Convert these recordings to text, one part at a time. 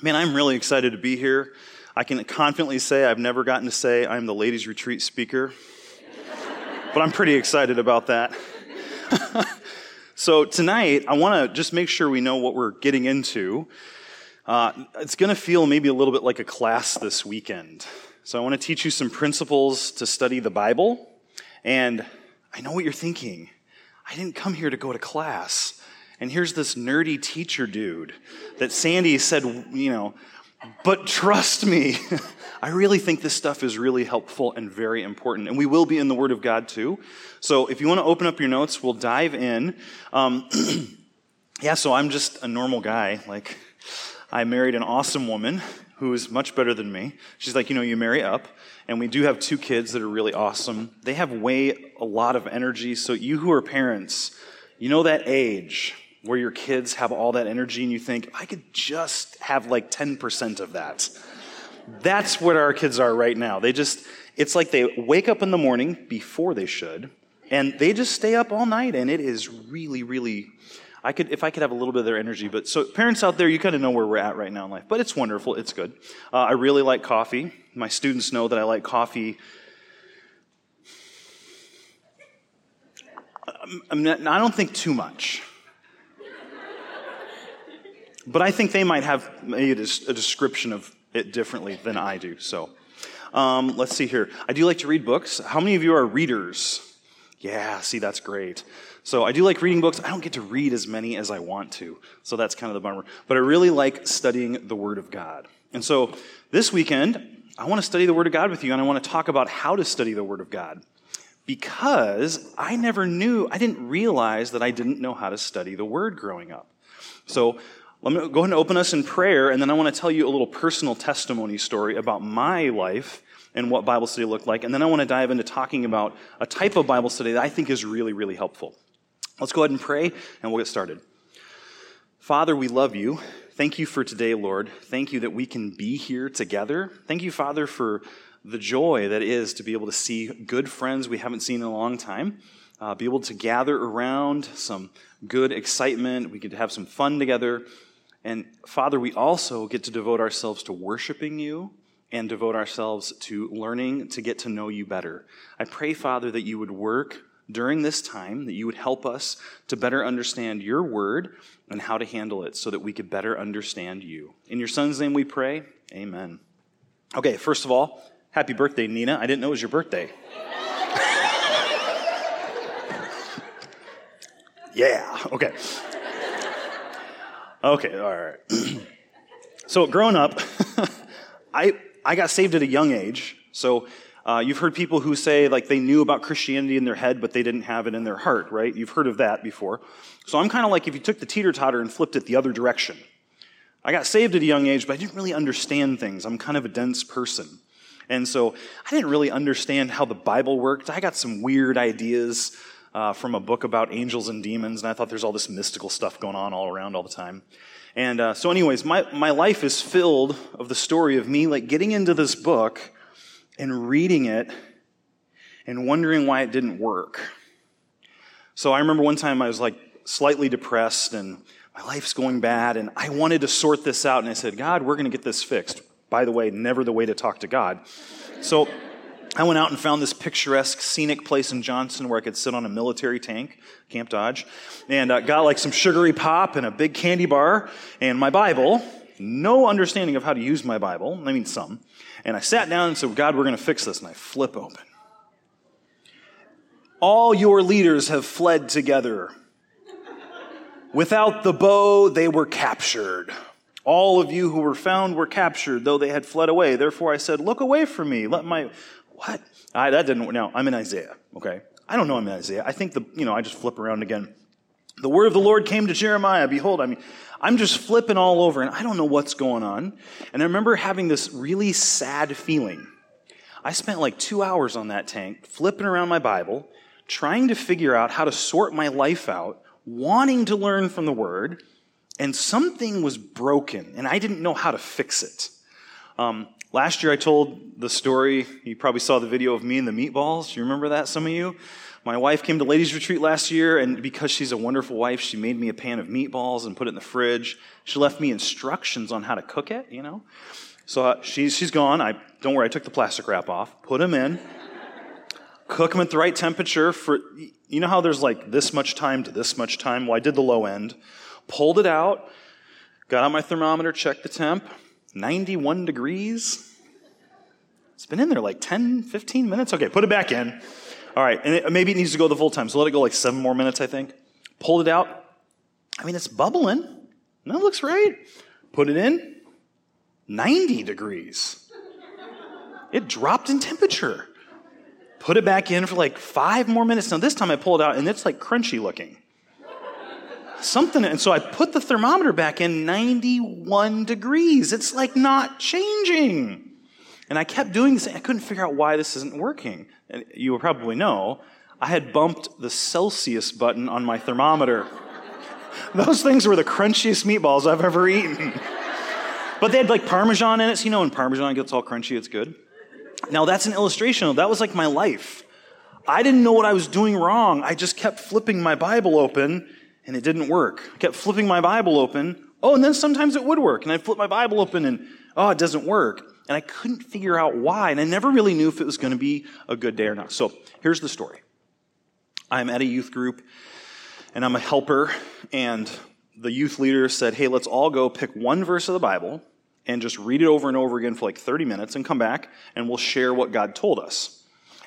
Man, I'm really excited to be here. I can confidently say I've never gotten to say I'm the ladies' retreat speaker, but I'm pretty excited about that. so, tonight, I want to just make sure we know what we're getting into. Uh, it's going to feel maybe a little bit like a class this weekend. So, I want to teach you some principles to study the Bible. And I know what you're thinking. I didn't come here to go to class. And here's this nerdy teacher dude that Sandy said, you know, but trust me, I really think this stuff is really helpful and very important. And we will be in the Word of God too. So if you want to open up your notes, we'll dive in. Um, yeah, so I'm just a normal guy. Like, I married an awesome woman who is much better than me. She's like, you know, you marry up. And we do have two kids that are really awesome. They have way a lot of energy. So you who are parents, you know that age where your kids have all that energy and you think, I could just have like 10% of that. That's what our kids are right now. They just, it's like they wake up in the morning before they should, and they just stay up all night, and it is really, really. I could, if I could have a little bit of their energy, but so parents out there, you kind of know where we're at right now in life. But it's wonderful, it's good. Uh, I really like coffee. My students know that I like coffee. Not, I don't think too much. But I think they might have maybe a description of it differently than I do. So um, let's see here. I do like to read books. How many of you are readers? Yeah, see, that's great. So I do like reading books. I don't get to read as many as I want to. So that's kind of the bummer. But I really like studying the Word of God. And so this weekend, I want to study the Word of God with you, and I want to talk about how to study the Word of God. Because I never knew, I didn't realize that I didn't know how to study the Word growing up. So let me go ahead and open us in prayer, and then I want to tell you a little personal testimony story about my life and what Bible study looked like. And then I want to dive into talking about a type of Bible study that I think is really, really helpful. Let's go ahead and pray, and we'll get started. Father, we love you. Thank you for today, Lord. Thank you that we can be here together. Thank you, Father, for the joy that is to be able to see good friends we haven't seen in a long time, uh, be able to gather around some good excitement. We could have some fun together. And Father, we also get to devote ourselves to worshiping you and devote ourselves to learning to get to know you better. I pray, Father, that you would work during this time, that you would help us to better understand your word and how to handle it so that we could better understand you. In your son's name we pray. Amen. Okay, first of all, happy birthday, Nina. I didn't know it was your birthday. yeah, okay. Okay, all right. so, growing up, I, I got saved at a young age. So, uh, you've heard people who say like they knew about Christianity in their head, but they didn't have it in their heart, right? You've heard of that before. So, I'm kind of like if you took the teeter totter and flipped it the other direction. I got saved at a young age, but I didn't really understand things. I'm kind of a dense person. And so I didn't really understand how the Bible worked. I got some weird ideas uh, from a book about angels and demons, and I thought there's all this mystical stuff going on all around all the time. And uh, so, anyways, my, my life is filled of the story of me like getting into this book and reading it and wondering why it didn't work. So I remember one time I was like slightly depressed and my life's going bad and I wanted to sort this out and I said, God, we're going to get this fixed. By the way, never the way to talk to God. So I went out and found this picturesque, scenic place in Johnston where I could sit on a military tank, Camp Dodge, and uh, got like some sugary pop and a big candy bar and my Bible. No understanding of how to use my Bible. I mean, some. And I sat down and said, God, we're going to fix this. And I flip open. All your leaders have fled together. Without the bow, they were captured. All of you who were found were captured, though they had fled away. Therefore I said, Look away from me. Let my what? I, that didn't, Now I'm in Isaiah, okay? I don't know I'm in Isaiah. I think the, you know, I just flip around again. The word of the Lord came to Jeremiah. Behold, I mean, I'm just flipping all over and I don't know what's going on. And I remember having this really sad feeling. I spent like two hours on that tank, flipping around my Bible, trying to figure out how to sort my life out, wanting to learn from the word, and something was broken and I didn't know how to fix it. Um, Last year I told the story, you probably saw the video of me and the meatballs. Do you remember that, some of you? My wife came to ladies' retreat last year, and because she's a wonderful wife, she made me a pan of meatballs and put it in the fridge. She left me instructions on how to cook it, you know? So uh, she's, she's gone. I, don't worry, I took the plastic wrap off, put them in, cook them at the right temperature for, you know how there's like this much time to this much time? Well, I did the low end, pulled it out, got out my thermometer, checked the temp, 91 degrees. It's been in there like 10, 15 minutes. Okay, put it back in. All right, and it, maybe it needs to go the full time. So let it go like seven more minutes, I think. Pulled it out. I mean, it's bubbling. That looks right. Put it in. 90 degrees. It dropped in temperature. Put it back in for like five more minutes. Now, this time I pull it out and it's like crunchy looking. Something, and so I put the thermometer back in 91 degrees. It's like not changing. And I kept doing this. I couldn't figure out why this isn't working. And you probably know I had bumped the Celsius button on my thermometer. Those things were the crunchiest meatballs I've ever eaten. but they had like Parmesan in it. So, you know, when Parmesan gets all crunchy, it's good. Now, that's an illustration of that was like my life. I didn't know what I was doing wrong. I just kept flipping my Bible open and it didn't work. I kept flipping my Bible open. Oh, and then sometimes it would work. And I'd flip my Bible open and, oh, it doesn't work and I couldn't figure out why, and I never really knew if it was going to be a good day or not. So here's the story I'm at a youth group, and I'm a helper, and the youth leader said, Hey, let's all go pick one verse of the Bible and just read it over and over again for like 30 minutes and come back, and we'll share what God told us.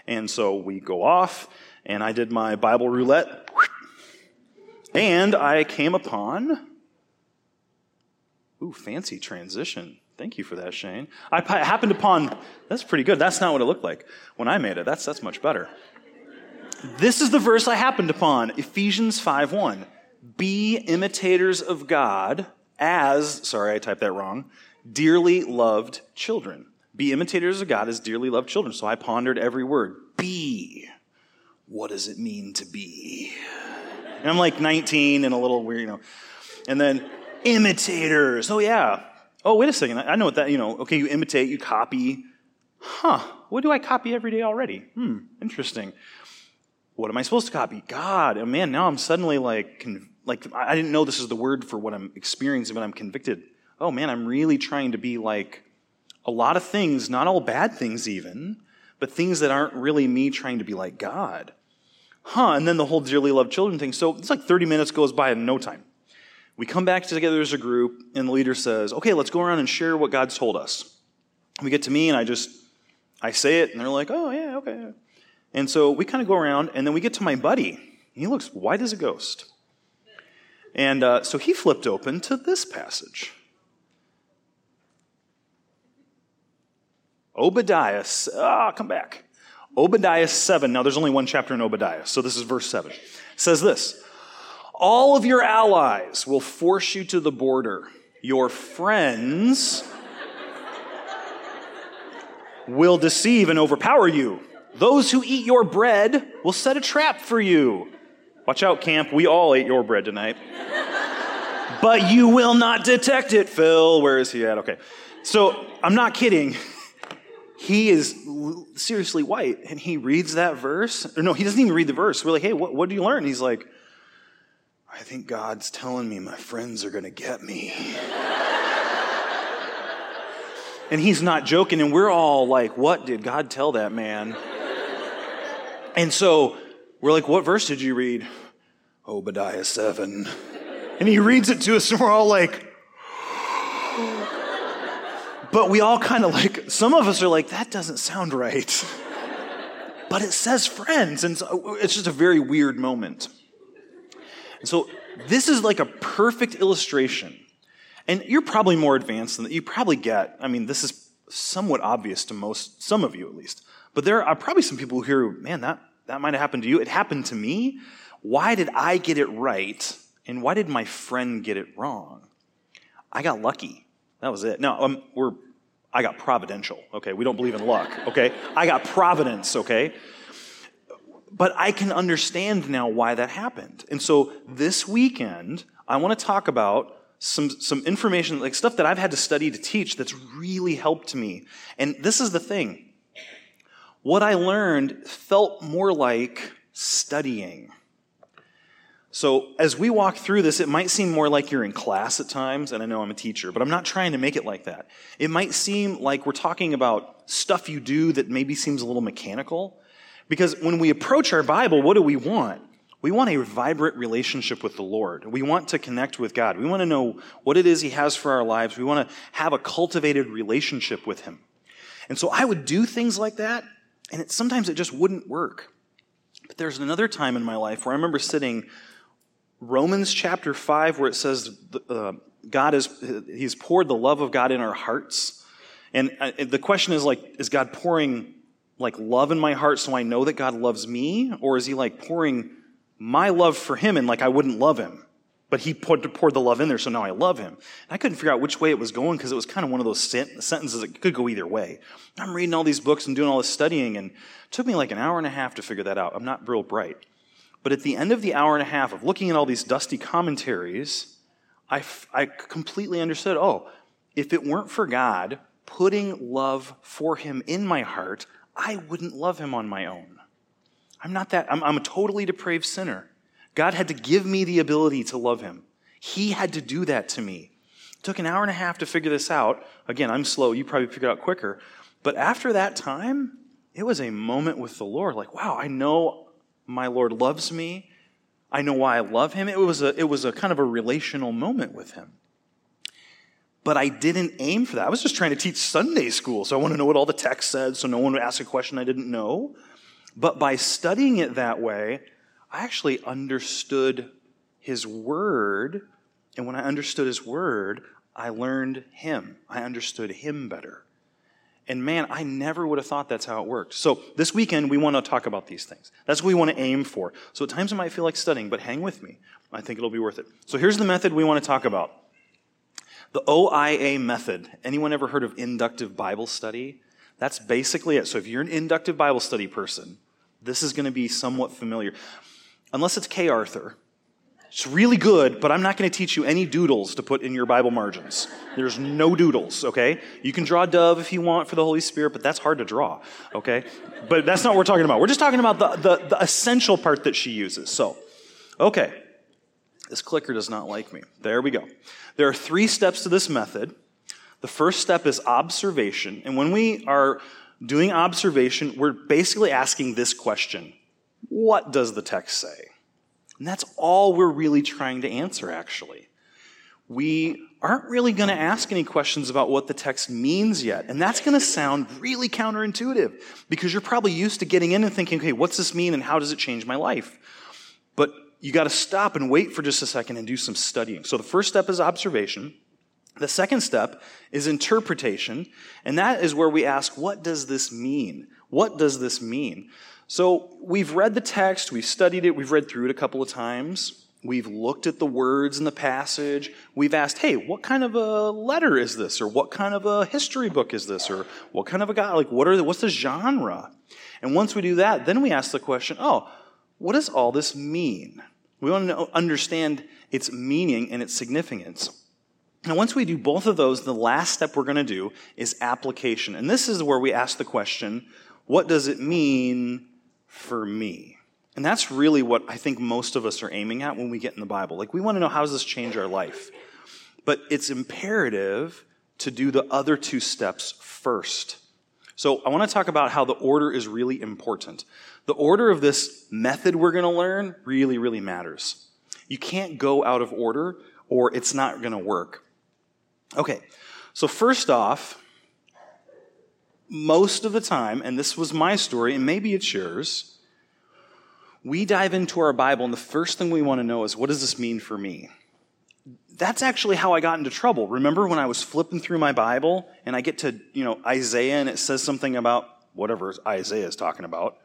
And so we go off, and I did my Bible roulette, and I came upon, ooh, fancy transition. Thank you for that, Shane. I happened upon, that's pretty good. That's not what it looked like when I made it. That's, that's much better. This is the verse I happened upon Ephesians 5 1. Be imitators of God as, sorry, I typed that wrong, dearly loved children. Be imitators of God as dearly loved children. So I pondered every word. Be. What does it mean to be? And I'm like 19 and a little weird, you know. And then imitators. Oh, yeah oh, wait a second, I know what that, you know, okay, you imitate, you copy. Huh, what do I copy every day already? Hmm, interesting. What am I supposed to copy? God, oh man, now I'm suddenly like, like, I didn't know this is the word for what I'm experiencing, but I'm convicted. Oh man, I'm really trying to be like a lot of things, not all bad things even, but things that aren't really me trying to be like God. Huh, and then the whole dearly loved children thing. So it's like 30 minutes goes by in no time. We come back together as a group, and the leader says, Okay, let's go around and share what God's told us. We get to me, and I just, I say it, and they're like, Oh, yeah, okay. And so we kind of go around, and then we get to my buddy. He looks white as a ghost. And uh, so he flipped open to this passage. Obadiah, ah, oh, come back. Obadiah 7. Now, there's only one chapter in Obadiah, so this is verse 7. Says this all of your allies will force you to the border. Your friends will deceive and overpower you. Those who eat your bread will set a trap for you. Watch out, camp. We all ate your bread tonight. but you will not detect it, Phil. Where is he at? Okay. So I'm not kidding. He is seriously white, and he reads that verse. Or no, he doesn't even read the verse. We're like, hey, what, what did you learn? He's like, I think God's telling me my friends are going to get me. and he's not joking, and we're all like, What did God tell that man? And so we're like, What verse did you read? Obadiah 7. And he reads it to us, and we're all like, but we all kind of like, some of us are like, that doesn't sound right. But it says friends, and so it's just a very weird moment. And so this is like a perfect illustration. And you're probably more advanced than that. You probably get, I mean, this is somewhat obvious to most, some of you at least. But there are probably some people who man, that, that might have happened to you. It happened to me. Why did I get it right? And why did my friend get it wrong? I got lucky. That was it. Now, um, we're, I got providential, okay? We don't believe in luck, okay? I got providence, okay? But I can understand now why that happened. And so this weekend, I want to talk about some, some information, like stuff that I've had to study to teach that's really helped me. And this is the thing. What I learned felt more like studying. So, as we walk through this, it might seem more like you're in class at times, and I know I'm a teacher, but I'm not trying to make it like that. It might seem like we're talking about stuff you do that maybe seems a little mechanical. Because when we approach our Bible, what do we want? We want a vibrant relationship with the Lord. We want to connect with God. We want to know what it is He has for our lives. We want to have a cultivated relationship with Him. And so I would do things like that, and it, sometimes it just wouldn't work. But there's another time in my life where I remember sitting Romans chapter 5, where it says uh, God is, He's poured the love of God in our hearts. And uh, the question is like, is God pouring like love in my heart so I know that God loves me? Or is He like pouring my love for Him and like I wouldn't love Him? But He poured, poured the love in there, so now I love Him. And I couldn't figure out which way it was going because it was kind of one of those sentences that could go either way. I'm reading all these books and doing all this studying, and it took me like an hour and a half to figure that out. I'm not real bright. But at the end of the hour and a half of looking at all these dusty commentaries, I, f- I completely understood oh, if it weren't for God putting love for Him in my heart, I wouldn't love Him on my own. I'm not that, I'm, I'm a totally depraved sinner. God had to give me the ability to love Him. He had to do that to me. It took an hour and a half to figure this out. Again, I'm slow. You probably figured out quicker. But after that time, it was a moment with the Lord. Like, wow, I know my Lord loves me. I know why I love him. It was a, it was a kind of a relational moment with him. But I didn't aim for that. I was just trying to teach Sunday school, so I want to know what all the text said, so no one would ask a question I didn't know. But by studying it that way, I actually understood his word. And when I understood his word, I learned him. I understood him better. And man, I never would have thought that's how it worked. So this weekend, we want to talk about these things. That's what we want to aim for. So at times it might feel like studying, but hang with me. I think it'll be worth it. So here's the method we want to talk about. The OIA method. Anyone ever heard of inductive Bible study? That's basically it. So if you're an inductive Bible study person, this is going to be somewhat familiar. Unless it's Kay Arthur, it's really good, but I'm not going to teach you any doodles to put in your Bible margins. There's no doodles, okay? You can draw a dove if you want for the Holy Spirit, but that's hard to draw, okay? But that's not what we're talking about. We're just talking about the, the, the essential part that she uses. So, okay. This clicker does not like me. There we go. There are three steps to this method. The first step is observation. And when we are doing observation, we're basically asking this question What does the text say? And that's all we're really trying to answer, actually. We aren't really going to ask any questions about what the text means yet. And that's going to sound really counterintuitive because you're probably used to getting in and thinking, okay, what's this mean and how does it change my life? But you got to stop and wait for just a second and do some studying. So the first step is observation. The second step is interpretation. And that is where we ask, what does this mean? What does this mean? So we've read the text, we've studied it, we've read through it a couple of times. We've looked at the words in the passage. We've asked, hey, what kind of a letter is this? Or what kind of a history book is this? Or what kind of a guy? Like, what are the, what's the genre? And once we do that, then we ask the question, oh, what does all this mean? We want to understand its meaning and its significance. Now, once we do both of those, the last step we're going to do is application. And this is where we ask the question, what does it mean for me. And that's really what I think most of us are aiming at when we get in the Bible. Like, we want to know how does this change our life? But it's imperative to do the other two steps first. So, I want to talk about how the order is really important. The order of this method we're going to learn really, really matters. You can't go out of order or it's not going to work. Okay, so first off, most of the time, and this was my story, and maybe it's yours, we dive into our Bible, and the first thing we want to know is what does this mean for me? That's actually how I got into trouble. Remember when I was flipping through my Bible and I get to, you know, Isaiah and it says something about whatever Isaiah is talking about.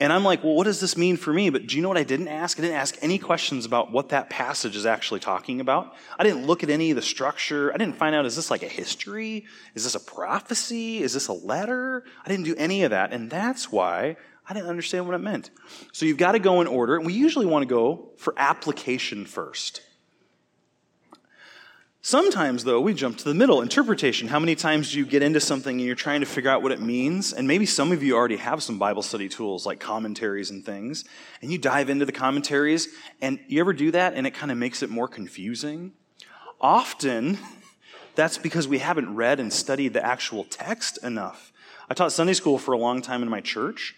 And I'm like, well, what does this mean for me? But do you know what I didn't ask? I didn't ask any questions about what that passage is actually talking about. I didn't look at any of the structure. I didn't find out, is this like a history? Is this a prophecy? Is this a letter? I didn't do any of that. And that's why I didn't understand what it meant. So you've got to go in order. And we usually want to go for application first. Sometimes, though, we jump to the middle interpretation. How many times do you get into something and you're trying to figure out what it means? And maybe some of you already have some Bible study tools like commentaries and things, and you dive into the commentaries, and you ever do that and it kind of makes it more confusing? Often, that's because we haven't read and studied the actual text enough. I taught Sunday school for a long time in my church,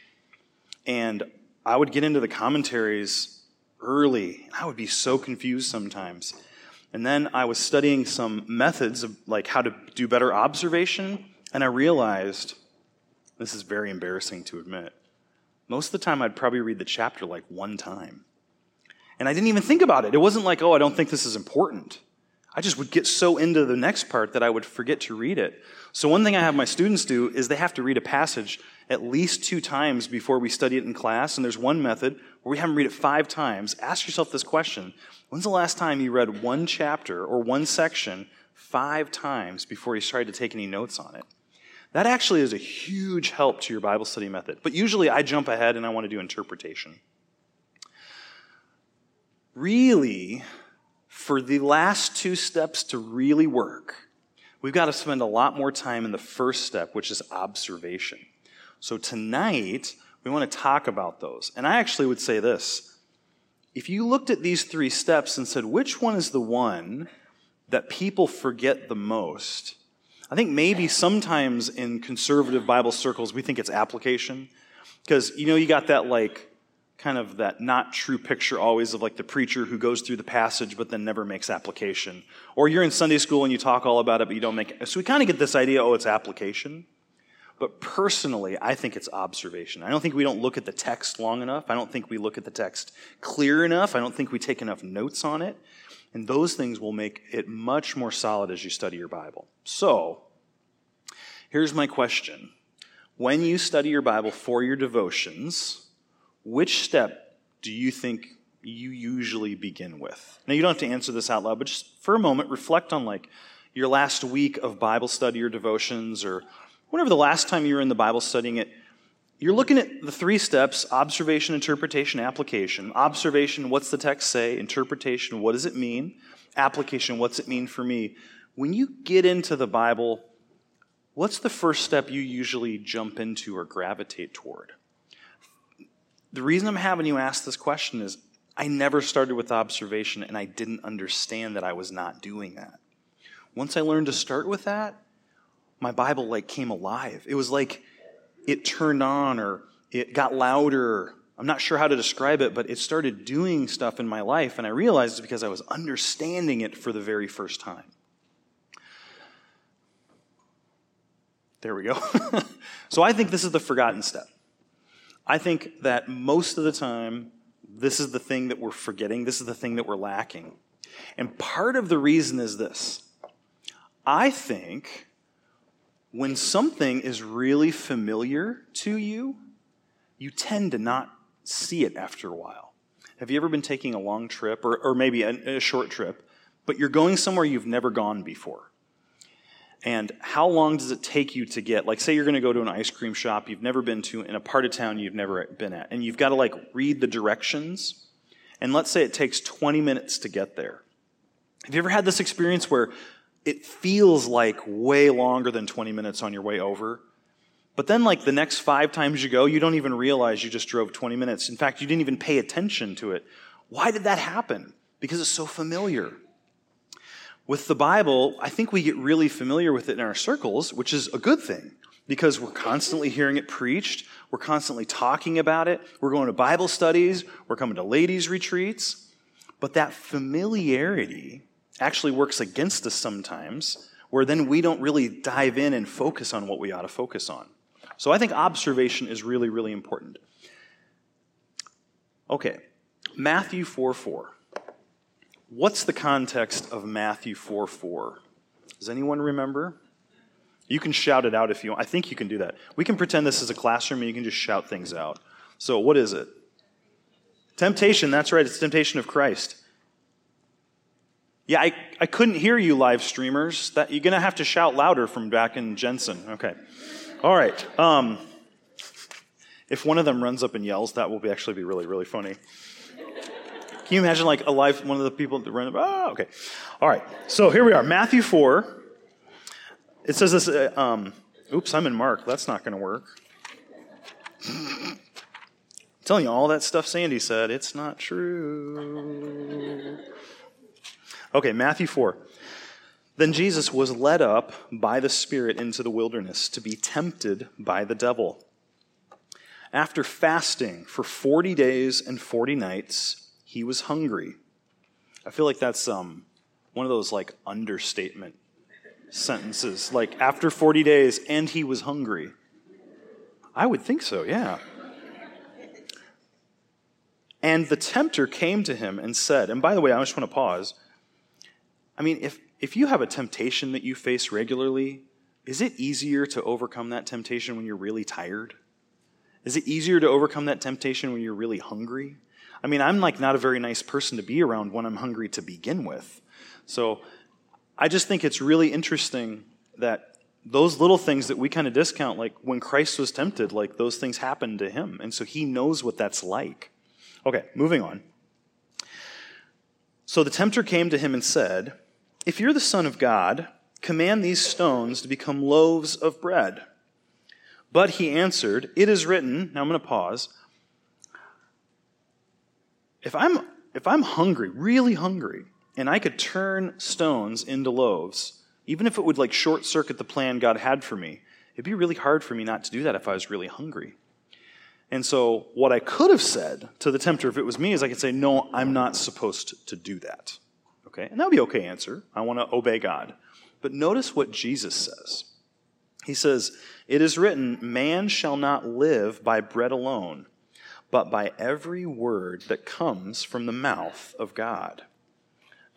and I would get into the commentaries early. And I would be so confused sometimes. And then I was studying some methods of like how to do better observation, and I realized this is very embarrassing to admit. Most of the time, I'd probably read the chapter like one time. And I didn't even think about it. It wasn't like, oh, I don't think this is important. I just would get so into the next part that I would forget to read it. So, one thing I have my students do is they have to read a passage at least two times before we study it in class. And there's one method where we have them read it five times. Ask yourself this question When's the last time you read one chapter or one section five times before you started to take any notes on it? That actually is a huge help to your Bible study method. But usually I jump ahead and I want to do interpretation. Really, for the last two steps to really work, we've got to spend a lot more time in the first step, which is observation. So tonight, we want to talk about those. And I actually would say this if you looked at these three steps and said, which one is the one that people forget the most? I think maybe sometimes in conservative Bible circles, we think it's application. Because, you know, you got that like, kind of that not true picture always of like the preacher who goes through the passage but then never makes application. Or you're in Sunday school and you talk all about it but you don't make it. So we kind of get this idea, oh, it's application. But personally, I think it's observation. I don't think we don't look at the text long enough. I don't think we look at the text clear enough. I don't think we take enough notes on it. And those things will make it much more solid as you study your Bible. So, here's my question. When you study your Bible for your devotions, which step do you think you usually begin with? Now, you don't have to answer this out loud, but just for a moment, reflect on like your last week of Bible study or devotions or whenever the last time you were in the Bible studying it, you're looking at the three steps observation, interpretation, application. Observation, what's the text say? Interpretation, what does it mean? Application, what's it mean for me? When you get into the Bible, what's the first step you usually jump into or gravitate toward? The reason I'm having you ask this question is I never started with observation and I didn't understand that I was not doing that. Once I learned to start with that, my Bible like came alive. It was like it turned on or it got louder. I'm not sure how to describe it, but it started doing stuff in my life, and I realized it's because I was understanding it for the very first time. There we go. so I think this is the forgotten step. I think that most of the time, this is the thing that we're forgetting, this is the thing that we're lacking. And part of the reason is this I think when something is really familiar to you, you tend to not see it after a while. Have you ever been taking a long trip, or, or maybe a, a short trip, but you're going somewhere you've never gone before? And how long does it take you to get, like, say you're going to go to an ice cream shop you've never been to in a part of town you've never been at, and you've got to, like, read the directions, and let's say it takes 20 minutes to get there. Have you ever had this experience where it feels like way longer than 20 minutes on your way over. But then, like the next five times you go, you don't even realize you just drove 20 minutes. In fact, you didn't even pay attention to it. Why did that happen? Because it's so familiar. With the Bible, I think we get really familiar with it in our circles, which is a good thing because we're constantly hearing it preached. We're constantly talking about it. We're going to Bible studies. We're coming to ladies' retreats. But that familiarity actually works against us sometimes, where then we don't really dive in and focus on what we ought to focus on. So I think observation is really, really important. Okay, Matthew 4 4. What's the context of Matthew 4 4? Does anyone remember? You can shout it out if you want. I think you can do that. We can pretend this is a classroom and you can just shout things out. So, what is it? Temptation, that's right, it's temptation of Christ. Yeah, I, I couldn't hear you, live streamers. That, you're going to have to shout louder from back in Jensen. Okay. All right. Um, if one of them runs up and yells, that will be actually be really, really funny. Can you imagine like a live, one of the people that run, up? oh, okay. All right. So here we are, Matthew 4. It says this, uh, um, oops, I'm in Mark. That's not going to work. I'm telling you, all that stuff Sandy said, it's not true. Okay, Matthew 4. Then Jesus was led up by the Spirit into the wilderness to be tempted by the devil. After fasting for 40 days and 40 nights, he was hungry. I feel like that's um, one of those like understatement sentences. Like after 40 days and he was hungry. I would think so, yeah. And the tempter came to him and said, and by the way, I just want to pause. I mean, if, if you have a temptation that you face regularly, is it easier to overcome that temptation when you're really tired? Is it easier to overcome that temptation when you're really hungry? I mean, I'm like not a very nice person to be around when I'm hungry to begin with. So I just think it's really interesting that those little things that we kind of discount, like when Christ was tempted, like those things happened to him. And so he knows what that's like. Okay, moving on. So the tempter came to him and said, If you're the Son of God, command these stones to become loaves of bread. But he answered, It is written, now I'm going to pause. If I'm, if I'm hungry, really hungry, and I could turn stones into loaves, even if it would like short circuit the plan God had for me, it'd be really hard for me not to do that if I was really hungry. And so, what I could have said to the tempter if it was me is I could say, No, I'm not supposed to do that. Okay? And that would be okay answer. I want to obey God. But notice what Jesus says. He says, It is written, Man shall not live by bread alone, but by every word that comes from the mouth of God.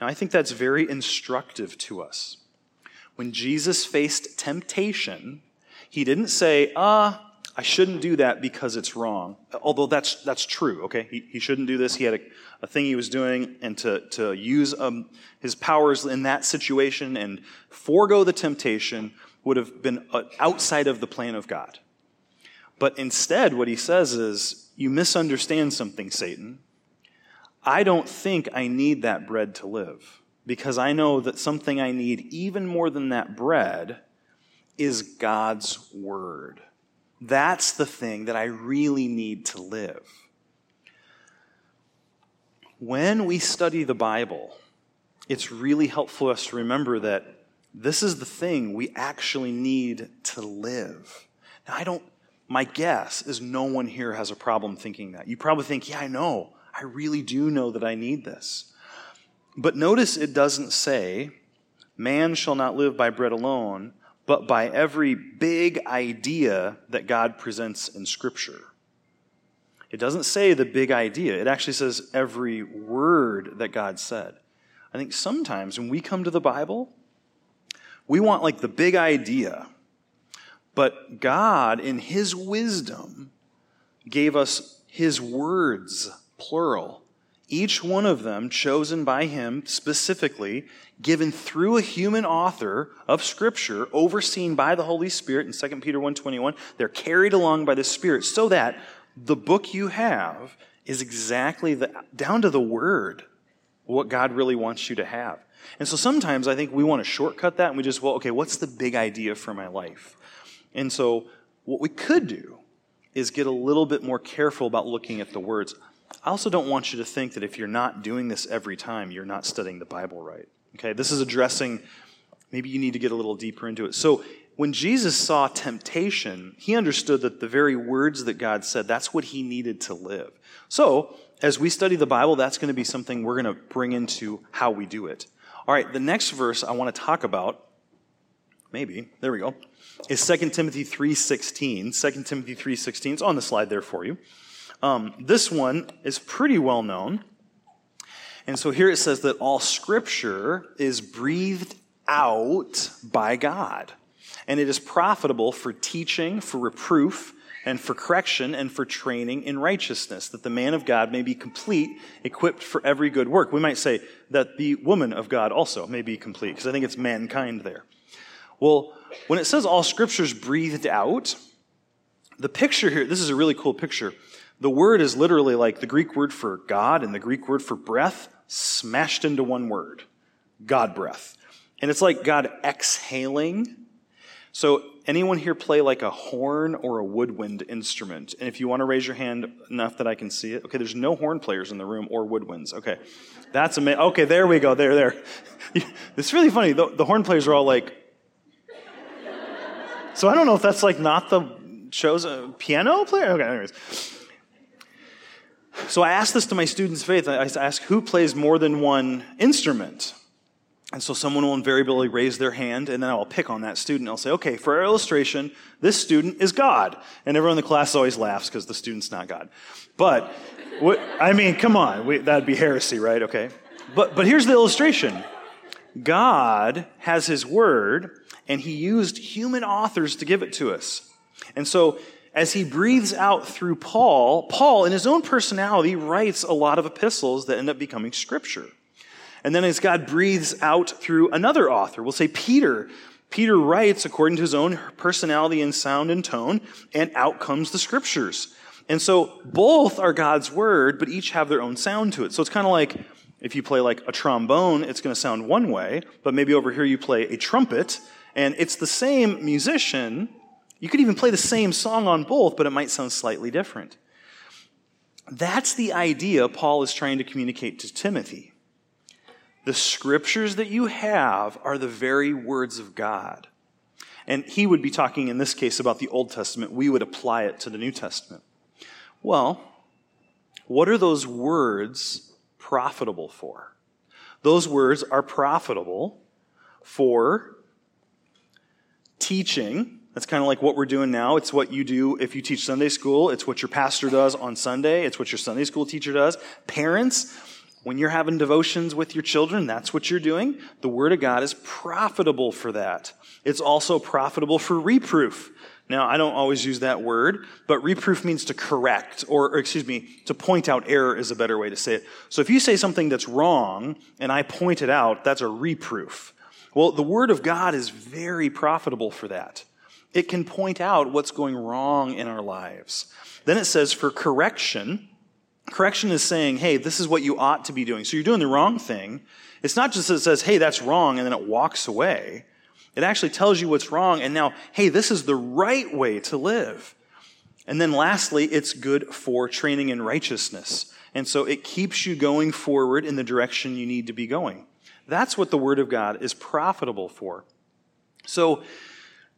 Now, I think that's very instructive to us. When Jesus faced temptation, he didn't say, ah, I shouldn't do that because it's wrong. Although that's, that's true, okay? He, he shouldn't do this. He had a, a thing he was doing, and to, to use um, his powers in that situation and forego the temptation would have been uh, outside of the plan of God. But instead, what he says is, You misunderstand something, Satan. I don't think I need that bread to live because I know that something I need even more than that bread is God's word. That's the thing that I really need to live. When we study the Bible, it's really helpful for us to remember that this is the thing we actually need to live. Now, I don't, my guess is no one here has a problem thinking that. You probably think, yeah, I know. I really do know that I need this. But notice it doesn't say, man shall not live by bread alone, but by every big idea that God presents in Scripture. It doesn't say the big idea, it actually says every word that God said. I think sometimes when we come to the Bible, we want like the big idea. But God, in His wisdom, gave us His words, plural. Each one of them chosen by Him specifically, given through a human author of Scripture, overseen by the Holy Spirit in 2 Peter 1.21. They're carried along by the Spirit so that the book you have is exactly the, down to the word what God really wants you to have. And so sometimes I think we want to shortcut that and we just, well, okay, what's the big idea for my life? And so what we could do is get a little bit more careful about looking at the words. I also don't want you to think that if you're not doing this every time, you're not studying the Bible right. Okay, this is addressing, maybe you need to get a little deeper into it. So when Jesus saw temptation, he understood that the very words that God said, that's what he needed to live. So, as we study the Bible, that's going to be something we're going to bring into how we do it. All right, the next verse I want to talk about, maybe, there we go, is 2 Timothy 3.16. 2 Timothy 3.16, it's on the slide there for you. Um, this one is pretty well known. And so here it says that all scripture is breathed out by God. And it is profitable for teaching, for reproof, and for correction and for training in righteousness, that the man of God may be complete, equipped for every good work. We might say that the woman of God also may be complete, because I think it's mankind there. Well, when it says all scriptures breathed out, the picture here, this is a really cool picture. The word is literally like the Greek word for God and the Greek word for breath smashed into one word God breath. And it's like God exhaling. So, anyone here play like a horn or a woodwind instrument? And if you want to raise your hand enough that I can see it, okay, there's no horn players in the room or woodwinds. Okay, that's amazing. Okay, there we go. There, there. it's really funny. The, the horn players are all like, so I don't know if that's like not the chosen uh, piano player. Okay, anyways. So I asked this to my students' faith. I asked, who plays more than one instrument? And so someone will invariably raise their hand, and then I'll pick on that student. I'll say, okay, for our illustration, this student is God. And everyone in the class always laughs because the student's not God. But, what, I mean, come on, we, that'd be heresy, right? Okay. But, but here's the illustration God has His Word, and He used human authors to give it to us. And so as he breathes out through Paul, Paul, in his own personality, writes a lot of epistles that end up becoming scripture. And then as God breathes out through another author, we'll say Peter, Peter writes according to his own personality and sound and tone, and out comes the scriptures. And so both are God's word, but each have their own sound to it. So it's kind of like if you play like a trombone, it's going to sound one way, but maybe over here you play a trumpet, and it's the same musician, you could even play the same song on both, but it might sound slightly different. That's the idea Paul is trying to communicate to Timothy. The scriptures that you have are the very words of God. And he would be talking in this case about the Old Testament. We would apply it to the New Testament. Well, what are those words profitable for? Those words are profitable for teaching, that's kind of like what we're doing now. It's what you do if you teach Sunday school. It's what your pastor does on Sunday. It's what your Sunday school teacher does. Parents, when you're having devotions with your children, that's what you're doing. The Word of God is profitable for that. It's also profitable for reproof. Now, I don't always use that word, but reproof means to correct, or, or, excuse me, to point out error is a better way to say it. So if you say something that's wrong and I point it out, that's a reproof. Well, the Word of God is very profitable for that. It can point out what's going wrong in our lives. Then it says for correction. Correction is saying, hey, this is what you ought to be doing. So you're doing the wrong thing. It's not just that it says, hey, that's wrong, and then it walks away. It actually tells you what's wrong, and now, hey, this is the right way to live. And then lastly, it's good for training in righteousness. And so it keeps you going forward in the direction you need to be going. That's what the Word of God is profitable for. So,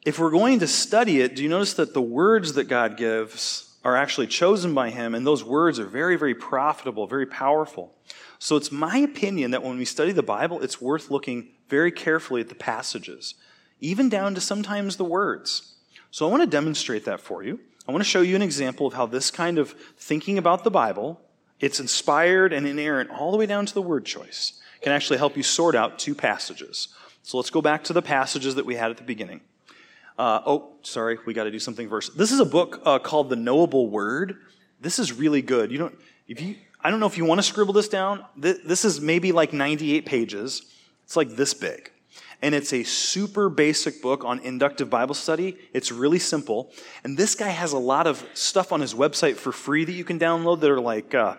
if we're going to study it, do you notice that the words that God gives are actually chosen by Him, and those words are very, very profitable, very powerful? So it's my opinion that when we study the Bible, it's worth looking very carefully at the passages, even down to sometimes the words. So I want to demonstrate that for you. I want to show you an example of how this kind of thinking about the Bible, it's inspired and inerrant all the way down to the word choice, can actually help you sort out two passages. So let's go back to the passages that we had at the beginning. Uh, oh, sorry, we got to do something first. This is a book uh, called The Knowable Word. This is really good. You don't, if you, I don't know if you want to scribble this down. This is maybe like 98 pages. It's like this big. And it's a super basic book on inductive Bible study. It's really simple. And this guy has a lot of stuff on his website for free that you can download that are like uh,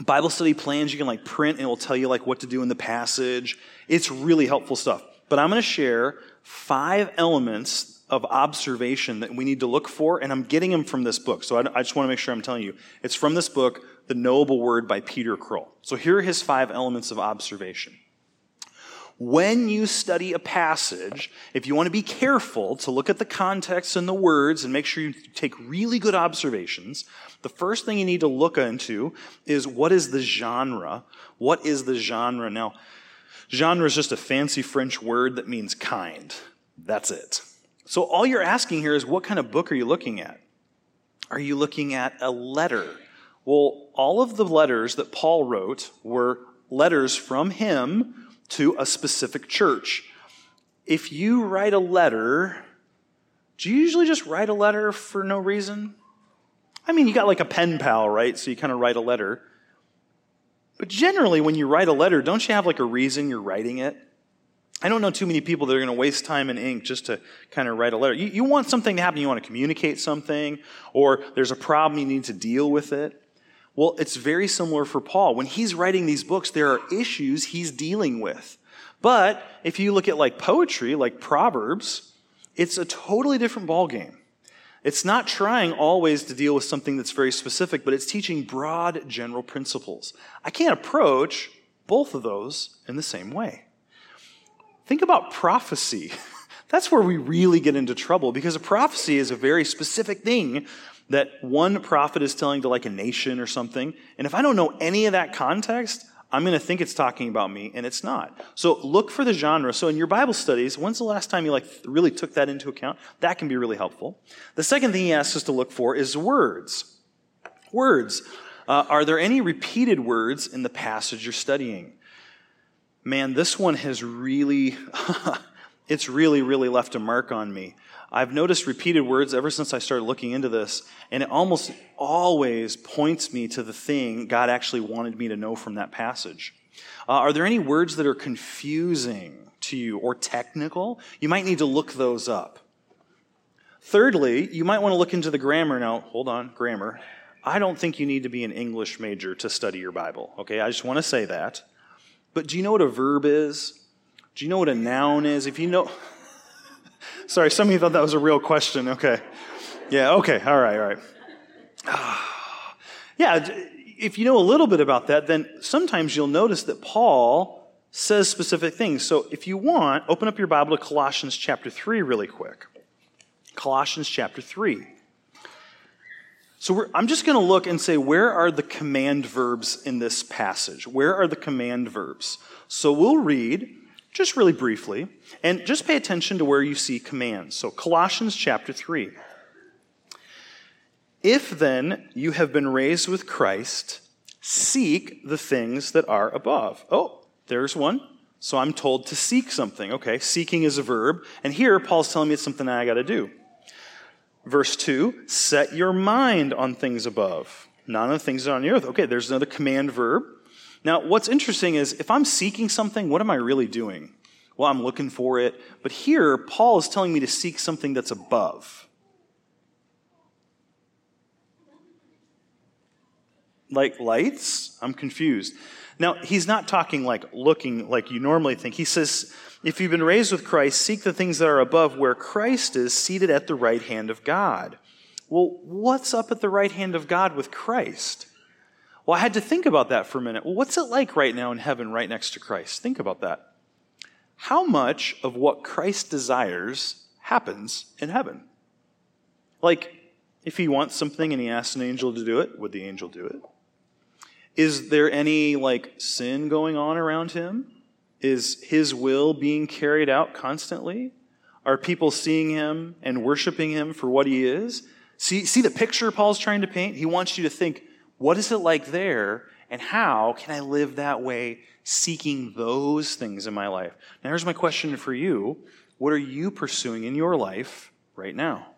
Bible study plans you can like print and it will tell you like what to do in the passage. It's really helpful stuff. But I'm going to share five elements of observation that we need to look for, and I'm getting them from this book. So I, I just want to make sure I'm telling you. It's from this book, The Knowable Word by Peter Krol. So here are his five elements of observation. When you study a passage, if you want to be careful to look at the context and the words and make sure you take really good observations, the first thing you need to look into is what is the genre? What is the genre? Now, Genre is just a fancy French word that means kind. That's it. So all you're asking here is what kind of book are you looking at? Are you looking at a letter? Well, all of the letters that Paul wrote were letters from him to a specific church. If you write a letter, do you usually just write a letter for no reason? I mean, you got like a pen pal, right? So you kind of write a letter. But generally, when you write a letter, don't you have like a reason you're writing it? I don't know too many people that are going to waste time and ink just to kind of write a letter. You, you want something to happen, you want to communicate something, or there's a problem, you need to deal with it. Well, it's very similar for Paul. When he's writing these books, there are issues he's dealing with. But if you look at like poetry, like Proverbs, it's a totally different ballgame. It's not trying always to deal with something that's very specific, but it's teaching broad general principles. I can't approach both of those in the same way. Think about prophecy. That's where we really get into trouble because a prophecy is a very specific thing that one prophet is telling to like a nation or something. And if I don't know any of that context, I'm going to think it's talking about me, and it's not. So look for the genre. So in your Bible studies, when's the last time you like really took that into account? That can be really helpful. The second thing he asks us to look for is words. Words. Uh, are there any repeated words in the passage you're studying? Man, this one has really, it's really, really left a mark on me. I've noticed repeated words ever since I started looking into this, and it almost always points me to the thing God actually wanted me to know from that passage. Uh, are there any words that are confusing to you or technical? You might need to look those up. Thirdly, you might want to look into the grammar. Now, hold on, grammar. I don't think you need to be an English major to study your Bible, okay? I just want to say that. But do you know what a verb is? Do you know what a noun is? If you know, Sorry, some of you thought that was a real question. Okay. Yeah, okay. All right, all right. yeah, if you know a little bit about that, then sometimes you'll notice that Paul says specific things. So if you want, open up your Bible to Colossians chapter 3 really quick. Colossians chapter 3. So I'm just going to look and say, where are the command verbs in this passage? Where are the command verbs? So we'll read just really briefly, and just pay attention to where you see commands. So, Colossians chapter 3. If then you have been raised with Christ, seek the things that are above. Oh, there's one. So I'm told to seek something. Okay, seeking is a verb. And here, Paul's telling me it's something I got to do. Verse 2 set your mind on things above, not on things on the earth. Okay, there's another command verb. Now, what's interesting is if I'm seeking something, what am I really doing? Well, I'm looking for it. But here, Paul is telling me to seek something that's above. Like lights? I'm confused. Now, he's not talking like looking like you normally think. He says, if you've been raised with Christ, seek the things that are above where Christ is seated at the right hand of God. Well, what's up at the right hand of God with Christ? Well, I had to think about that for a minute. Well, what's it like right now in heaven, right next to Christ? Think about that. How much of what Christ desires happens in heaven? Like, if he wants something and he asks an angel to do it, would the angel do it? Is there any, like, sin going on around him? Is his will being carried out constantly? Are people seeing him and worshiping him for what he is? See, see the picture Paul's trying to paint? He wants you to think, what is it like there? And how can I live that way, seeking those things in my life? Now, here's my question for you What are you pursuing in your life right now?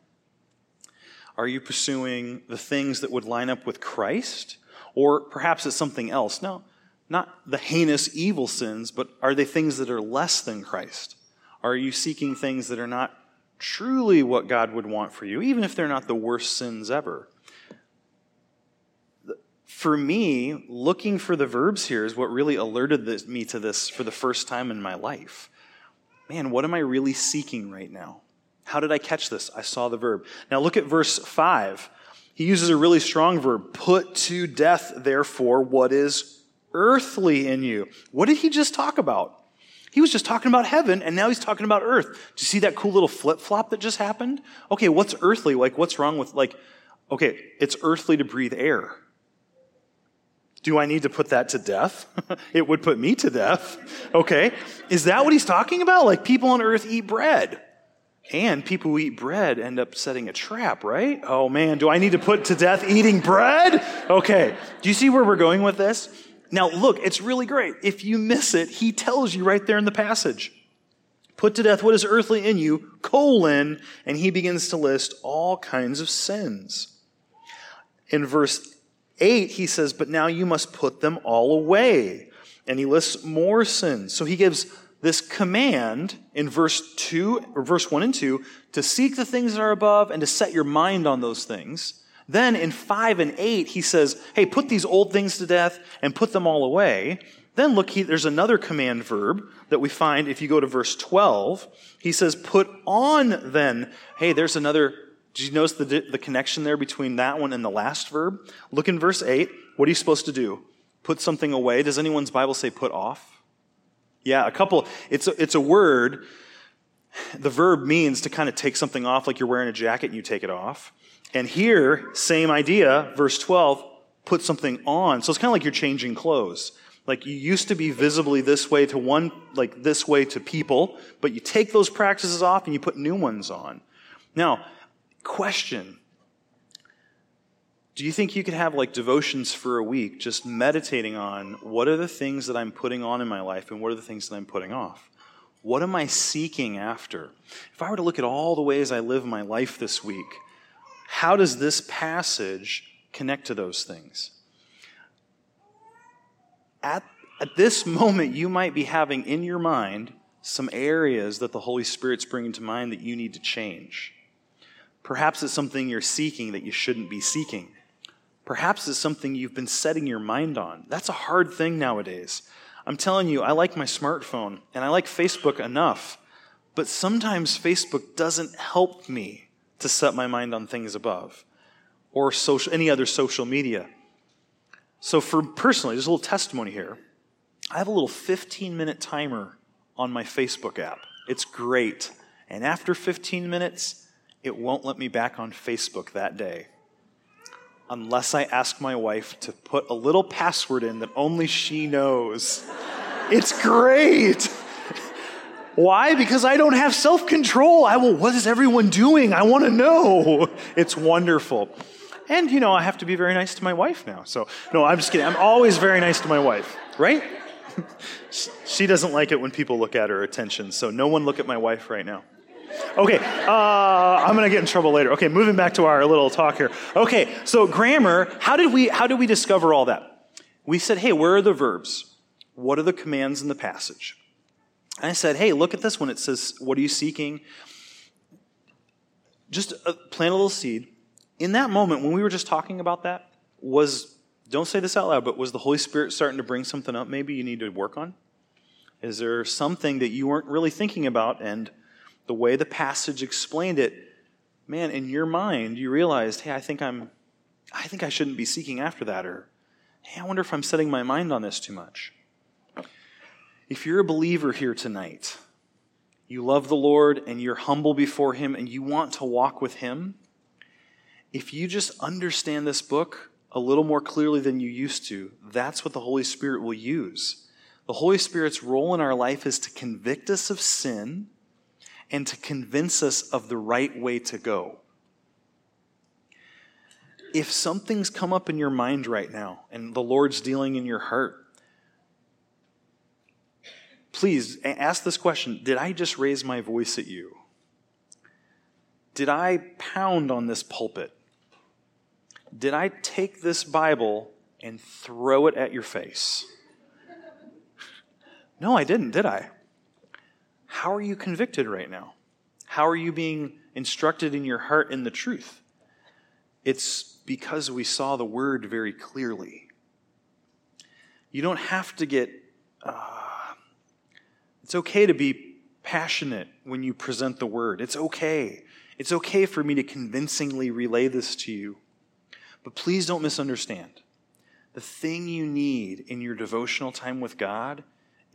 Are you pursuing the things that would line up with Christ? Or perhaps it's something else? No, not the heinous evil sins, but are they things that are less than Christ? Are you seeking things that are not truly what God would want for you, even if they're not the worst sins ever? For me, looking for the verbs here is what really alerted this, me to this for the first time in my life. Man, what am I really seeking right now? How did I catch this? I saw the verb. Now look at verse 5. He uses a really strong verb. Put to death, therefore, what is earthly in you. What did he just talk about? He was just talking about heaven, and now he's talking about earth. Do you see that cool little flip flop that just happened? Okay, what's earthly? Like, what's wrong with, like, okay, it's earthly to breathe air. Do I need to put that to death? it would put me to death. Okay. Is that what he's talking about? Like people on earth eat bread. And people who eat bread end up setting a trap, right? Oh man, do I need to put to death eating bread? Okay. Do you see where we're going with this? Now look, it's really great. If you miss it, he tells you right there in the passage. Put to death what is earthly in you, colon, and he begins to list all kinds of sins. In verse 8, he says, But now you must put them all away. And he lists more sins. So he gives this command in verse 2 or verse 1 and 2 to seek the things that are above and to set your mind on those things. Then in 5 and 8 he says, "Hey, put these old things to death and put them all away." Then look, he, there's another command verb that we find if you go to verse 12. He says, "Put on then." Hey, there's another did you notice the, the connection there between that one and the last verb? Look in verse 8. What are you supposed to do? Put something away. Does anyone's Bible say put off? Yeah, a couple. It's a, it's a word. The verb means to kind of take something off, like you're wearing a jacket and you take it off. And here, same idea, verse 12, put something on. So it's kind of like you're changing clothes. Like you used to be visibly this way to one, like this way to people, but you take those practices off and you put new ones on. Now, question do you think you could have like devotions for a week just meditating on what are the things that I'm putting on in my life and what are the things that I'm putting off? What am I seeking after? If I were to look at all the ways I live my life this week, how does this passage connect to those things? At, at this moment, you might be having in your mind some areas that the Holy Spirit's bringing to mind that you need to change. Perhaps it's something you're seeking that you shouldn't be seeking. Perhaps it's something you've been setting your mind on. That's a hard thing nowadays. I'm telling you, I like my smartphone and I like Facebook enough, but sometimes Facebook doesn't help me to set my mind on things above or social, any other social media. So, for personally, just a little testimony here. I have a little 15 minute timer on my Facebook app. It's great. And after 15 minutes, it won't let me back on Facebook that day unless I ask my wife to put a little password in that only she knows. it's great. Why? Because I don't have self control. I will, what is everyone doing? I want to know. It's wonderful. And, you know, I have to be very nice to my wife now. So, no, I'm just kidding. I'm always very nice to my wife, right? she doesn't like it when people look at her attention. So, no one look at my wife right now. Okay, uh, I'm gonna get in trouble later. Okay, moving back to our little talk here. Okay, so grammar. How did we how did we discover all that? We said, hey, where are the verbs? What are the commands in the passage? And I said, hey, look at this one. It says, what are you seeking? Just uh, plant a little seed. In that moment, when we were just talking about that, was don't say this out loud, but was the Holy Spirit starting to bring something up maybe you need to work on? Is there something that you weren't really thinking about and the way the passage explained it, man, in your mind, you realized, hey, I think I'm, I think I shouldn't be seeking after that, or hey, I wonder if I'm setting my mind on this too much. If you're a believer here tonight, you love the Lord and you're humble before Him and you want to walk with Him, if you just understand this book a little more clearly than you used to, that's what the Holy Spirit will use. The Holy Spirit's role in our life is to convict us of sin and to convince us of the right way to go. If something's come up in your mind right now and the Lord's dealing in your heart, please ask this question Did I just raise my voice at you? Did I pound on this pulpit? Did I take this Bible and throw it at your face? No, I didn't, did I? How are you convicted right now? How are you being instructed in your heart in the truth? It's because we saw the word very clearly. You don't have to get, uh, it's okay to be passionate when you present the word. It's okay. It's okay for me to convincingly relay this to you. But please don't misunderstand. The thing you need in your devotional time with God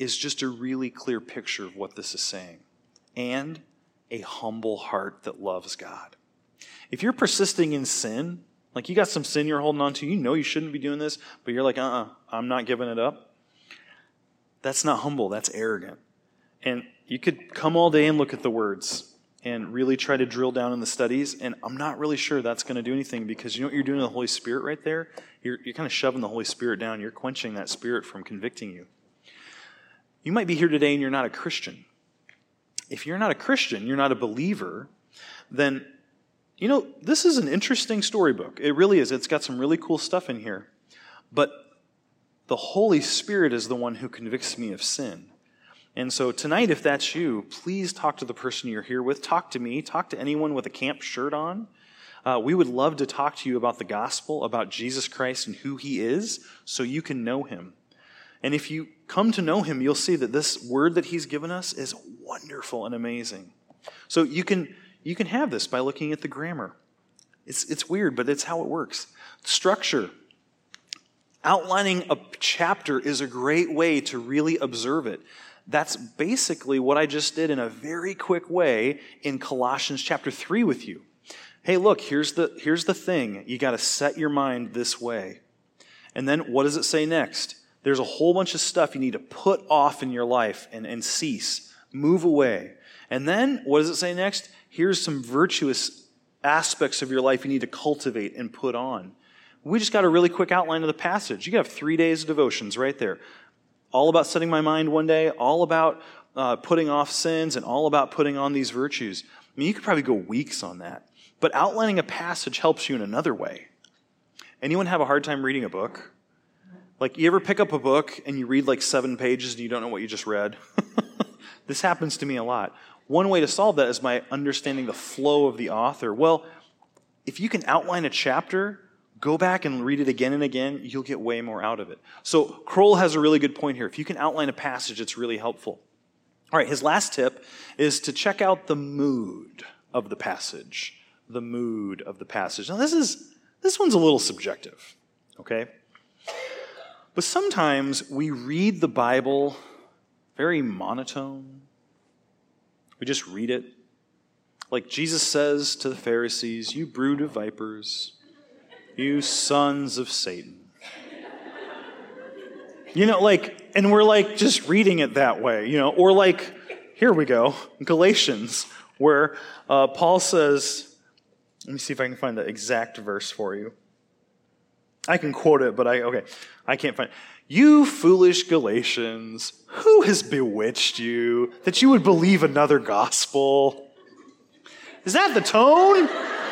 is just a really clear picture of what this is saying and a humble heart that loves God. If you're persisting in sin, like you got some sin you're holding on to, you know you shouldn't be doing this, but you're like, uh uh-uh, uh, i am not giving it up. That's not humble, that's arrogant. And you could come all day and look at the words and really try to drill down in the studies, and I'm not really sure that's going to do anything because you know what you're doing to the Holy Spirit right there? You're, you're kind of shoving the Holy Spirit down. You're quenching that Spirit from convicting you. You might be here today and you're not a Christian. If you're not a Christian, you're not a believer, then, you know, this is an interesting storybook. It really is. It's got some really cool stuff in here. But the Holy Spirit is the one who convicts me of sin. And so tonight, if that's you, please talk to the person you're here with. Talk to me. Talk to anyone with a camp shirt on. Uh, we would love to talk to you about the gospel, about Jesus Christ and who he is, so you can know him. And if you come to know him, you'll see that this word that he's given us is wonderful and amazing. So you can, you can have this by looking at the grammar. It's, it's weird, but it's how it works. Structure. Outlining a chapter is a great way to really observe it. That's basically what I just did in a very quick way in Colossians chapter 3 with you. Hey, look, here's the, here's the thing. You got to set your mind this way. And then what does it say next? There's a whole bunch of stuff you need to put off in your life and, and cease, move away. And then what does it say next? Here's some virtuous aspects of your life you need to cultivate and put on. We just got a really quick outline of the passage. You have three days of devotions right there. All about setting my mind one day, all about uh, putting off sins, and all about putting on these virtues. I mean, you could probably go weeks on that. But outlining a passage helps you in another way. Anyone have a hard time reading a book? Like, you ever pick up a book and you read like seven pages and you don't know what you just read? this happens to me a lot. One way to solve that is by understanding the flow of the author. Well, if you can outline a chapter, go back and read it again and again, you'll get way more out of it. So, Krol has a really good point here. If you can outline a passage, it's really helpful. All right, his last tip is to check out the mood of the passage the mood of the passage. Now, this is this one's a little subjective, okay? But sometimes we read the Bible very monotone. We just read it. Like Jesus says to the Pharisees, You brood of vipers, you sons of Satan. You know, like, and we're like just reading it that way, you know, or like, here we go, Galatians, where uh, Paul says, let me see if I can find the exact verse for you. I can quote it, but I, okay, I can't find it. You foolish Galatians, who has bewitched you that you would believe another gospel? Is that the tone?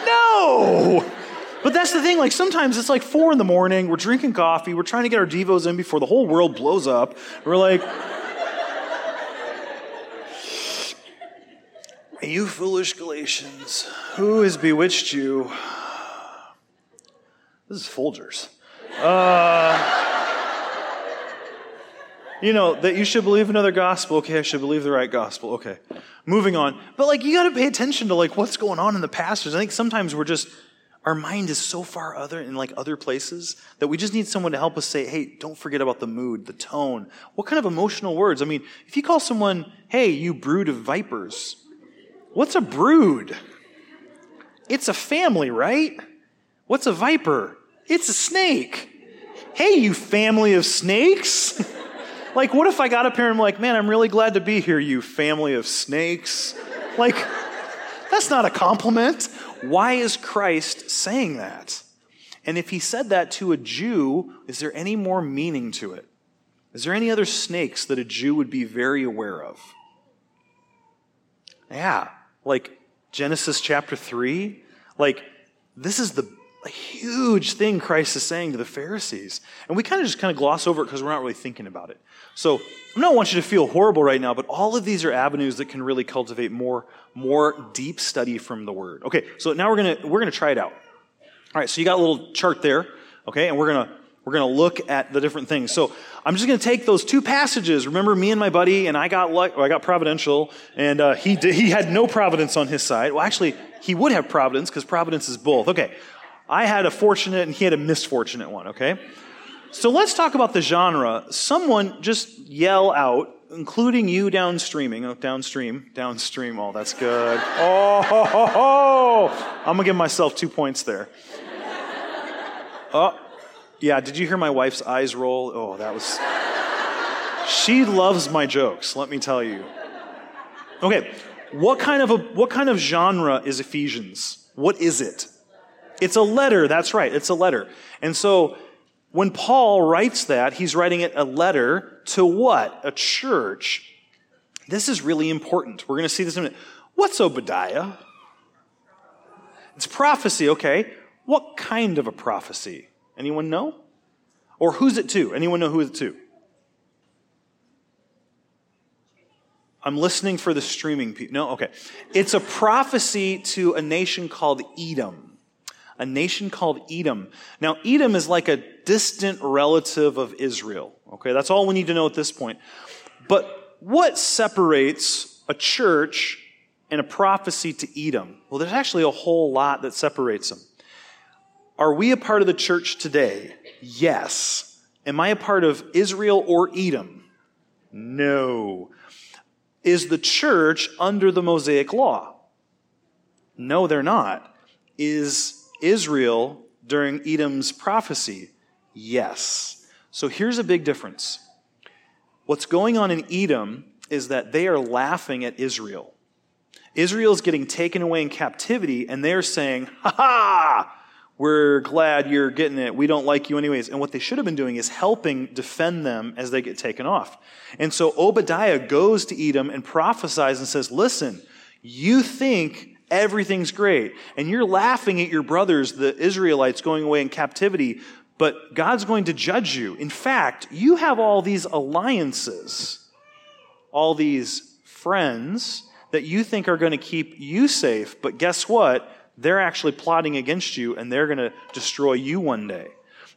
No! But that's the thing, like sometimes it's like four in the morning, we're drinking coffee, we're trying to get our Devos in before the whole world blows up. We're like, You foolish Galatians, who has bewitched you? This is Folgers. Uh, you know, that you should believe another gospel. Okay, I should believe the right gospel. Okay. Moving on. But like, you got to pay attention to like what's going on in the pastors. I think sometimes we're just, our mind is so far other in like other places that we just need someone to help us say, hey, don't forget about the mood, the tone. What kind of emotional words? I mean, if you call someone, hey, you brood of vipers, What's a brood? It's a family, right? What's a viper? It's a snake. Hey, you family of snakes. like, what if I got up here and I'm like, man, I'm really glad to be here, you family of snakes? Like, that's not a compliment. Why is Christ saying that? And if he said that to a Jew, is there any more meaning to it? Is there any other snakes that a Jew would be very aware of? Yeah, like Genesis chapter 3. Like, this is the huge thing Christ is saying to the Pharisees. And we kind of just kind of gloss over it because we're not really thinking about it. So I don't want you to feel horrible right now, but all of these are avenues that can really cultivate more, more deep study from the Word. Okay, so now we're gonna we're gonna try it out. All right, so you got a little chart there, okay, and we're gonna we're to look at the different things. So I'm just to take those two passages. Remember, me and my buddy, and I got luck, I got providential, and uh, he did, he had no providence on his side. Well, actually, he would have providence because providence is both. Okay, I had a fortunate and he had a misfortunate one. Okay, so let's talk about the genre. Someone just yell out, including you downstreaming, oh, downstream, downstream. Oh, that's good. Oh, ho, ho, ho. I'm gonna give myself two points there. Oh. Yeah, did you hear my wife's eyes roll? Oh, that was. she loves my jokes, let me tell you. Okay, what kind of a what kind of genre is Ephesians? What is it? It's a letter, that's right, it's a letter. And so when Paul writes that, he's writing it a letter to what? A church. This is really important. We're going to see this in a minute. What's Obadiah? It's prophecy, okay. What kind of a prophecy? Anyone know? Or who's it to? Anyone know who it's to? I'm listening for the streaming people. No, okay. It's a prophecy to a nation called Edom. A nation called Edom. Now, Edom is like a distant relative of Israel. Okay, that's all we need to know at this point. But what separates a church and a prophecy to Edom? Well, there's actually a whole lot that separates them. Are we a part of the church today? Yes. Am I a part of Israel or Edom? No. Is the church under the Mosaic law? No, they're not. Is Israel during Edom's prophecy? Yes. So here's a big difference. What's going on in Edom is that they are laughing at Israel. Israel is getting taken away in captivity, and they're saying, Ha ha! We're glad you're getting it. We don't like you anyways. And what they should have been doing is helping defend them as they get taken off. And so Obadiah goes to Edom and prophesies and says, Listen, you think everything's great, and you're laughing at your brothers, the Israelites, going away in captivity, but God's going to judge you. In fact, you have all these alliances, all these friends that you think are going to keep you safe, but guess what? they're actually plotting against you and they're going to destroy you one day.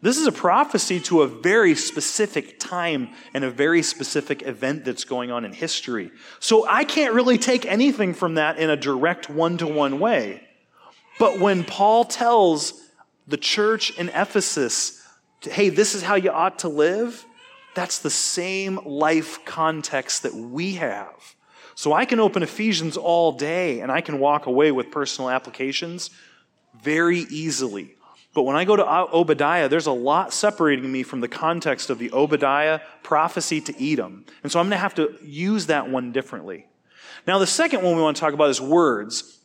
This is a prophecy to a very specific time and a very specific event that's going on in history. So I can't really take anything from that in a direct one to one way. But when Paul tells the church in Ephesus, hey, this is how you ought to live, that's the same life context that we have. So I can open Ephesians all day and I can walk away with personal applications very easily. But when I go to Obadiah, there's a lot separating me from the context of the Obadiah prophecy to Edom. And so I'm going to have to use that one differently. Now, the second one we want to talk about is words.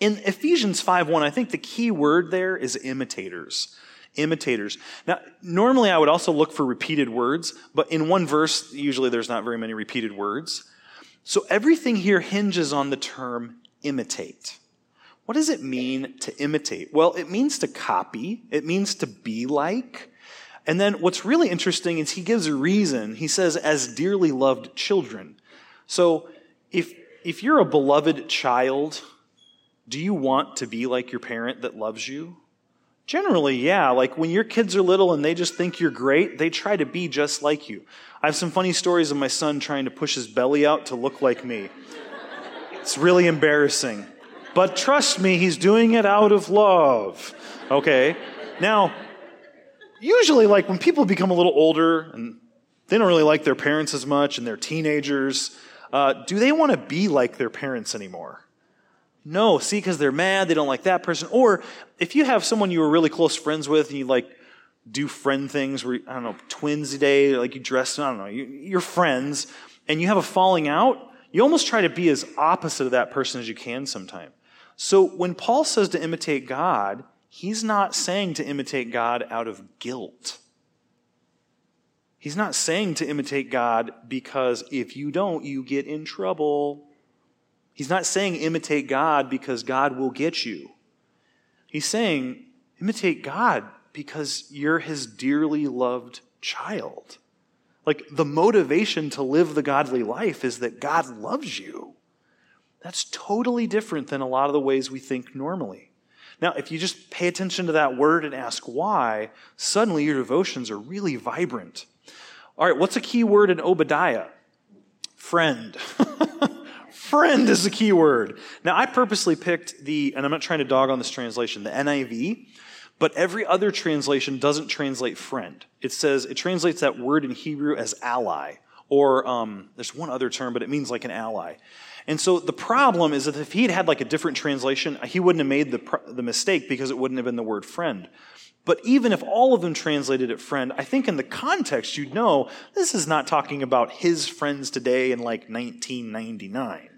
In Ephesians 5:1, I think the key word there is imitators. Imitators. Now, normally I would also look for repeated words, but in one verse, usually there's not very many repeated words. So everything here hinges on the term imitate. What does it mean to imitate? Well, it means to copy, it means to be like. And then what's really interesting is he gives a reason. He says, as dearly loved children. So if, if you're a beloved child, do you want to be like your parent that loves you? Generally, yeah. Like when your kids are little and they just think you're great, they try to be just like you. I have some funny stories of my son trying to push his belly out to look like me. It's really embarrassing. But trust me, he's doing it out of love. Okay? Now, usually, like when people become a little older and they don't really like their parents as much and they're teenagers, uh, do they want to be like their parents anymore? No, see, because they're mad, they don't like that person. Or if you have someone you were really close friends with and you like do friend things where, I don't know, twins day, like you dress, I don't know, you're friends, and you have a falling out, you almost try to be as opposite of that person as you can sometime. So when Paul says to imitate God, he's not saying to imitate God out of guilt. He's not saying to imitate God because if you don't, you get in trouble. He's not saying imitate God because God will get you. He's saying imitate God because you're his dearly loved child. Like the motivation to live the godly life is that God loves you. That's totally different than a lot of the ways we think normally. Now, if you just pay attention to that word and ask why, suddenly your devotions are really vibrant. All right, what's a key word in Obadiah? Friend. Friend is a key word. Now, I purposely picked the, and I'm not trying to dog on this translation, the NIV, but every other translation doesn't translate friend. It says, it translates that word in Hebrew as ally, or um, there's one other term, but it means like an ally. And so the problem is that if he had had like a different translation, he wouldn't have made the, the mistake because it wouldn't have been the word friend. But even if all of them translated it friend, I think in the context you'd know this is not talking about his friends today in like 1999.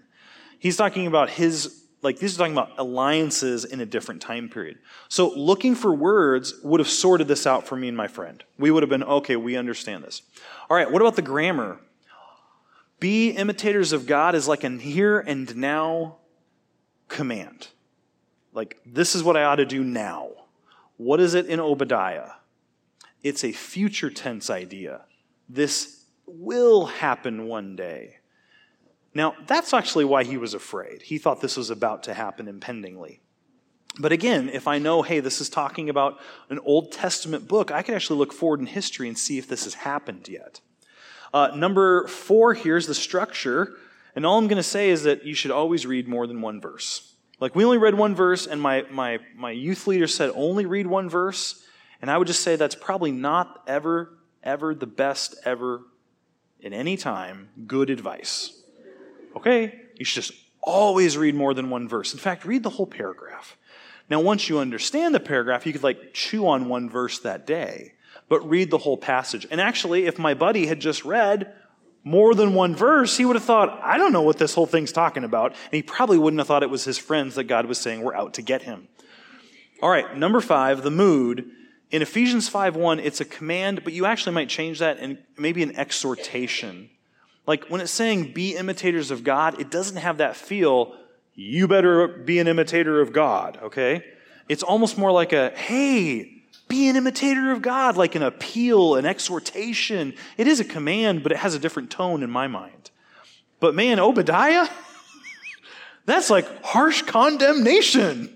He's talking about his like these are talking about alliances in a different time period. So looking for words would have sorted this out for me and my friend. We would have been, okay, we understand this. All right, what about the grammar? Be imitators of God is like a here and now command. Like, this is what I ought to do now. What is it in Obadiah? It's a future tense idea. This will happen one day. Now, that's actually why he was afraid. He thought this was about to happen impendingly. But again, if I know, hey, this is talking about an Old Testament book, I can actually look forward in history and see if this has happened yet. Uh, number four, here's the structure. And all I'm going to say is that you should always read more than one verse. Like, we only read one verse, and my, my, my youth leader said only read one verse. And I would just say that's probably not ever, ever the best ever in any time good advice. Okay? You should just always read more than one verse. In fact, read the whole paragraph. Now, once you understand the paragraph, you could like chew on one verse that day, but read the whole passage. And actually, if my buddy had just read more than one verse, he would have thought, I don't know what this whole thing's talking about. And he probably wouldn't have thought it was his friends that God was saying were out to get him. All right, number five, the mood. In Ephesians 5:1, it's a command, but you actually might change that and maybe an exhortation. Like when it's saying be imitators of God, it doesn't have that feel, you better be an imitator of God, okay? It's almost more like a, hey, be an imitator of God, like an appeal, an exhortation. It is a command, but it has a different tone in my mind. But man, Obadiah, that's like harsh condemnation.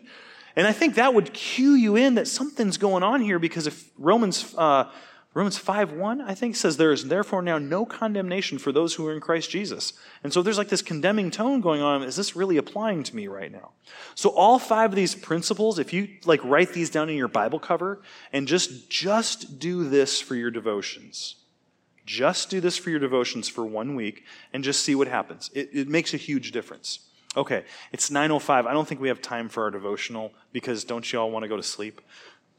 And I think that would cue you in that something's going on here because if Romans uh, Romans 5 1, I think, says, There is therefore now no condemnation for those who are in Christ Jesus. And so there's like this condemning tone going on. Is this really applying to me right now? So all five of these principles, if you like write these down in your Bible cover and just, just do this for your devotions. Just do this for your devotions for one week and just see what happens. It, it makes a huge difference. Okay, it's 9.05. I don't think we have time for our devotional because don't you all want to go to sleep?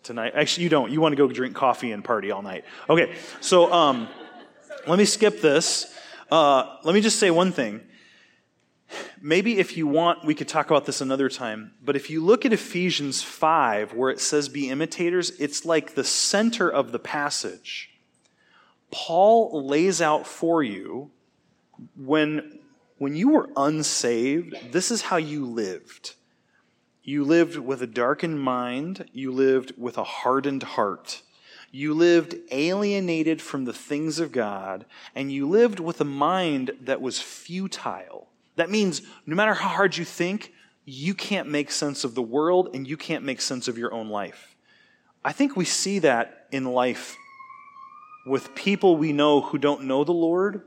Tonight. Actually, you don't. You want to go drink coffee and party all night. Okay, so um, let me skip this. Uh, let me just say one thing. Maybe if you want, we could talk about this another time. But if you look at Ephesians 5, where it says be imitators, it's like the center of the passage. Paul lays out for you when, when you were unsaved, this is how you lived. You lived with a darkened mind. You lived with a hardened heart. You lived alienated from the things of God, and you lived with a mind that was futile. That means no matter how hard you think, you can't make sense of the world and you can't make sense of your own life. I think we see that in life with people we know who don't know the Lord.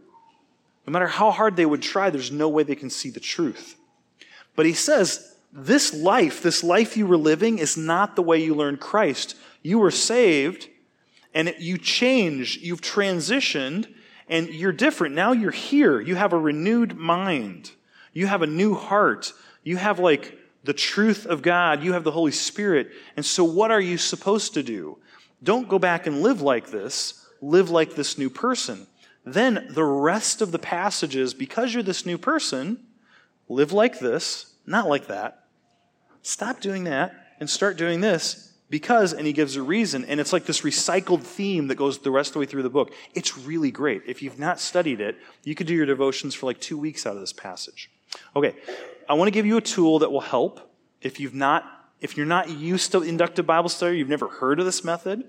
No matter how hard they would try, there's no way they can see the truth. But he says, this life, this life you were living, is not the way you learned Christ. You were saved and you changed, you've transitioned, and you're different. Now you're here. You have a renewed mind, you have a new heart, you have like the truth of God, you have the Holy Spirit. And so, what are you supposed to do? Don't go back and live like this, live like this new person. Then the rest of the passages, because you're this new person, live like this, not like that. Stop doing that and start doing this because, and he gives a reason, and it's like this recycled theme that goes the rest of the way through the book. It's really great. If you've not studied it, you could do your devotions for like two weeks out of this passage. Okay, I want to give you a tool that will help if you've not, if you're not used to inductive Bible study, you've never heard of this method.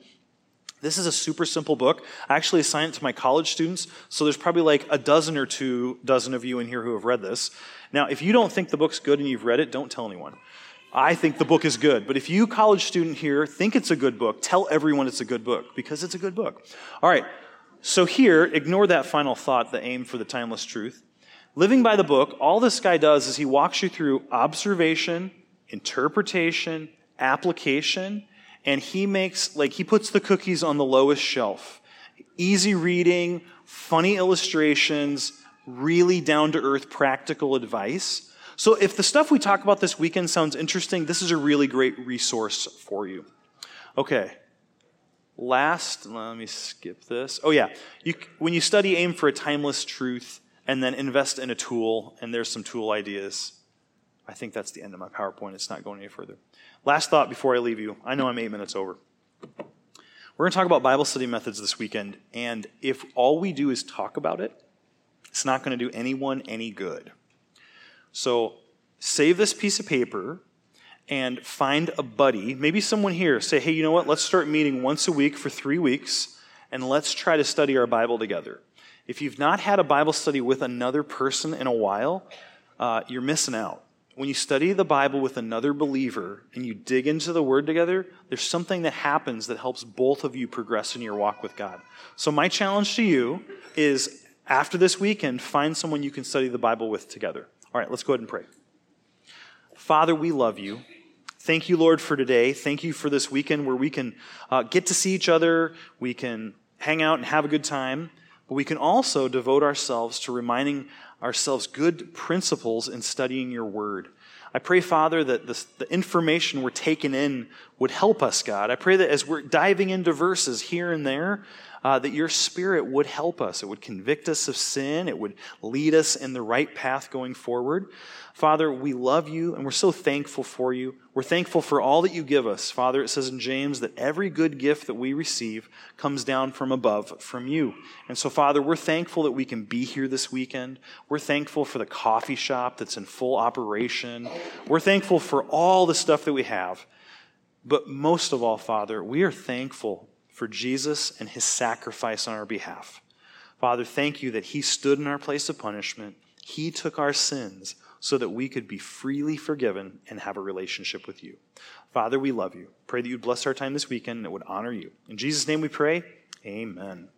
This is a super simple book. I actually assign it to my college students, so there's probably like a dozen or two dozen of you in here who have read this. Now, if you don't think the book's good and you've read it, don't tell anyone. I think the book is good. But if you, college student here, think it's a good book, tell everyone it's a good book because it's a good book. All right. So here, ignore that final thought, the aim for the timeless truth. Living by the book, all this guy does is he walks you through observation, interpretation, application, and he makes, like, he puts the cookies on the lowest shelf. Easy reading, funny illustrations, really down to earth practical advice. So if the stuff we talk about this weekend sounds interesting, this is a really great resource for you. Okay. Last, let me skip this. Oh, yeah. You, when you study, aim for a timeless truth and then invest in a tool, and there's some tool ideas. I think that's the end of my PowerPoint. It's not going any further. Last thought before I leave you. I know I'm eight minutes over. We're going to talk about Bible study methods this weekend, and if all we do is talk about it, it's not going to do anyone any good. So save this piece of paper and find a buddy, maybe someone here, say, hey, you know what? Let's start meeting once a week for three weeks and let's try to study our Bible together. If you've not had a Bible study with another person in a while, uh, you're missing out. When you study the Bible with another believer and you dig into the Word together, there's something that happens that helps both of you progress in your walk with God. So, my challenge to you is after this weekend, find someone you can study the Bible with together. All right, let's go ahead and pray. Father, we love you. Thank you, Lord, for today. Thank you for this weekend where we can uh, get to see each other, we can hang out and have a good time, but we can also devote ourselves to reminding ourselves good principles in studying your word. I pray, Father, that this, the information we're taking in would help us, God. I pray that as we're diving into verses here and there, uh, that your spirit would help us. It would convict us of sin. It would lead us in the right path going forward. Father, we love you and we're so thankful for you. We're thankful for all that you give us. Father, it says in James that every good gift that we receive comes down from above, from you. And so, Father, we're thankful that we can be here this weekend. We're thankful for the coffee shop that's in full operation. We're thankful for all the stuff that we have. But most of all, Father, we are thankful for Jesus and his sacrifice on our behalf. Father, thank you that he stood in our place of punishment. He took our sins so that we could be freely forgiven and have a relationship with you. Father, we love you. Pray that you'd bless our time this weekend and it would honor you. In Jesus' name we pray. Amen.